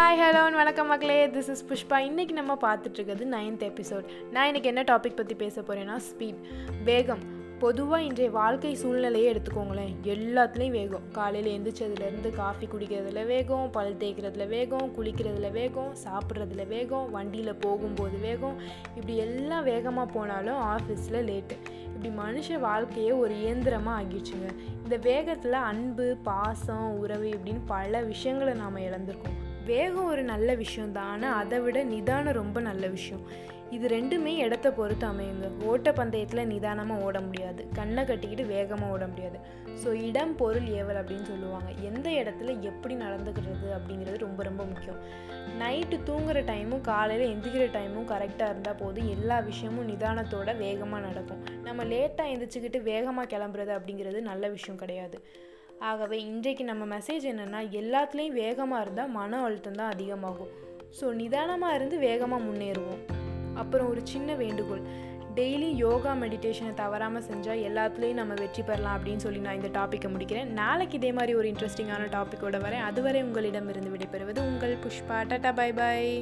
Hi hello வணக்கம் மக்களே. This is Pushpa இன்றைக்கி நம்ம பார்த்துட்ருக்கிறது நைன்த் எபிசோட் நான் இன்றைக்கி என்ன டாபிக் பற்றி பேச போகிறேன்னா ஸ்பீட் வேகம். பொதுவாக இன்றைய வாழ்க்கை சூழ்நிலையே எடுத்துக்கோங்களேன். எல்லாத்துலேயும் வேகம். காலையில் எந்திரிச்சதுலேருந்து காஃபி குடிக்கிறதுல வேகம் பல் தேய்க்கிறதுல வேகம் குளிக்கிறதுல வேகம் சாப்பிட்றதுல வேகம் வண்டியில் போகும்போது வேகம். இப்படி எல்லாம் வேகமாக போனாலும் ஆஃபீஸில் லேட்டு இப்படி மனுஷ வாழ்க்கையே ஒரு இயந்திரமாக ஆகிடுச்சுங்க. இந்த வேகத்தில் அன்பு பாசம் உறவு இப்படின்னு பல விஷயங்களை நாம் இழந்திருக்கோம். வேகம் ஒரு நல்ல விஷயம் தான் ஆனால் அதை விட நிதானம் ரொம்ப நல்ல விஷயம். இது ரெண்டுமே இடத்த பொறுத்து அமையுங்க. ஓட்டப்பந்தயத்தில் நிதானமாக ஓட முடியாது. கண்ணை கட்டிக்கிட்டு வேகமாக ஓட முடியாது. ஸோ இடம் பொருள் ஏவல் அப்படின்னு சொல்லுவாங்க. எந்த இடத்துல எப்படி நடந்துக்கிறது அப்படிங்கிறது ரொம்ப ரொம்ப முக்கியம். நைட்டு தூங்குற டைமும் காலையில் எந்திக்கிற டைமும் கரெக்டாக இருந்தால் போதும். எல்லா விஷயமும் நிதானத்தோட வேகமாக நடக்கும். நம்ம லேட்டாக எந்திரிச்சிக்கிட்டு வேகமாக கிளம்புறது அப்படிங்கிறது நல்ல விஷயம் கிடையாது. ஆகவே இன்றைக்கு நம்ம மெசேஜ் என்னென்னா எல்லாத்துலேயும் வேகமாக இருந்தால் மன அழுத்தம் தான் அதிகமாகும். ஸோ நிதானமாக இருந்து வேகமாக முன்னேறுவோம். அப்புறம் ஒரு சின்ன வேண்டுகோள். டெய்லி யோகா மெடிடேஷனை தவறாமல் செஞ்சால் எல்லாத்துலேயும் நம்ம வெற்றி பெறலாம் அப்படின்னு சொல்லி நான் இந்த டாப்பிக்கை முடிக்கிறேன். நாளைக்கு இதே மாதிரி ஒரு இன்ட்ரெஸ்டிங்கான டாப்பிக்கோட வரேன். அதுவரை உங்களிடமிருந்து விடைபெறுவது உங்கள் புஷ்பா. Tata bye bye